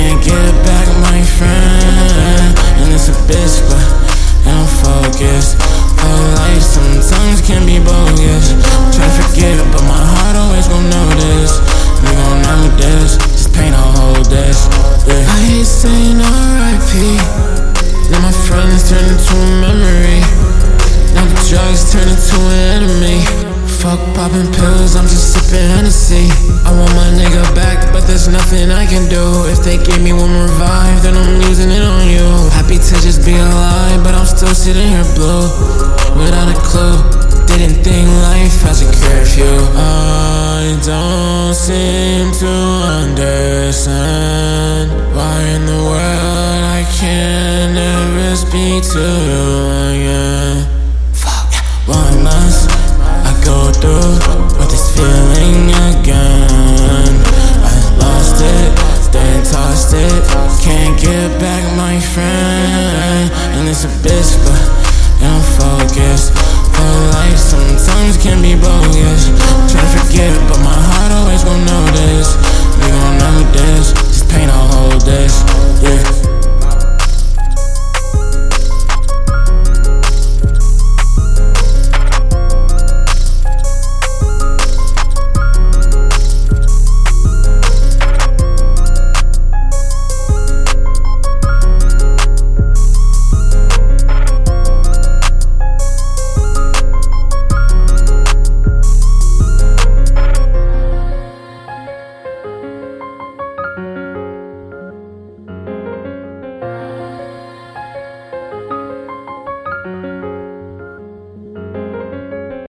can't get back my friend. And it's a bitch, but I'm focused Whole life sometimes can be bogus. Try to forget, but my heart always gon' know this We gon' know this, this pain I'll hold this. Yeah. I hate saying alright. Fuck popping pills, I'm just sipping Hennessy. I want my nigga back, but there's nothing I can do. If they gave me one more vibe, then I'm using it on you. Happy to just be alive, but I'm still sitting here blue. Without a clue, didn't think life has a curfew. I don't seem to understand why in the world I can never speak to you it's a bitch, but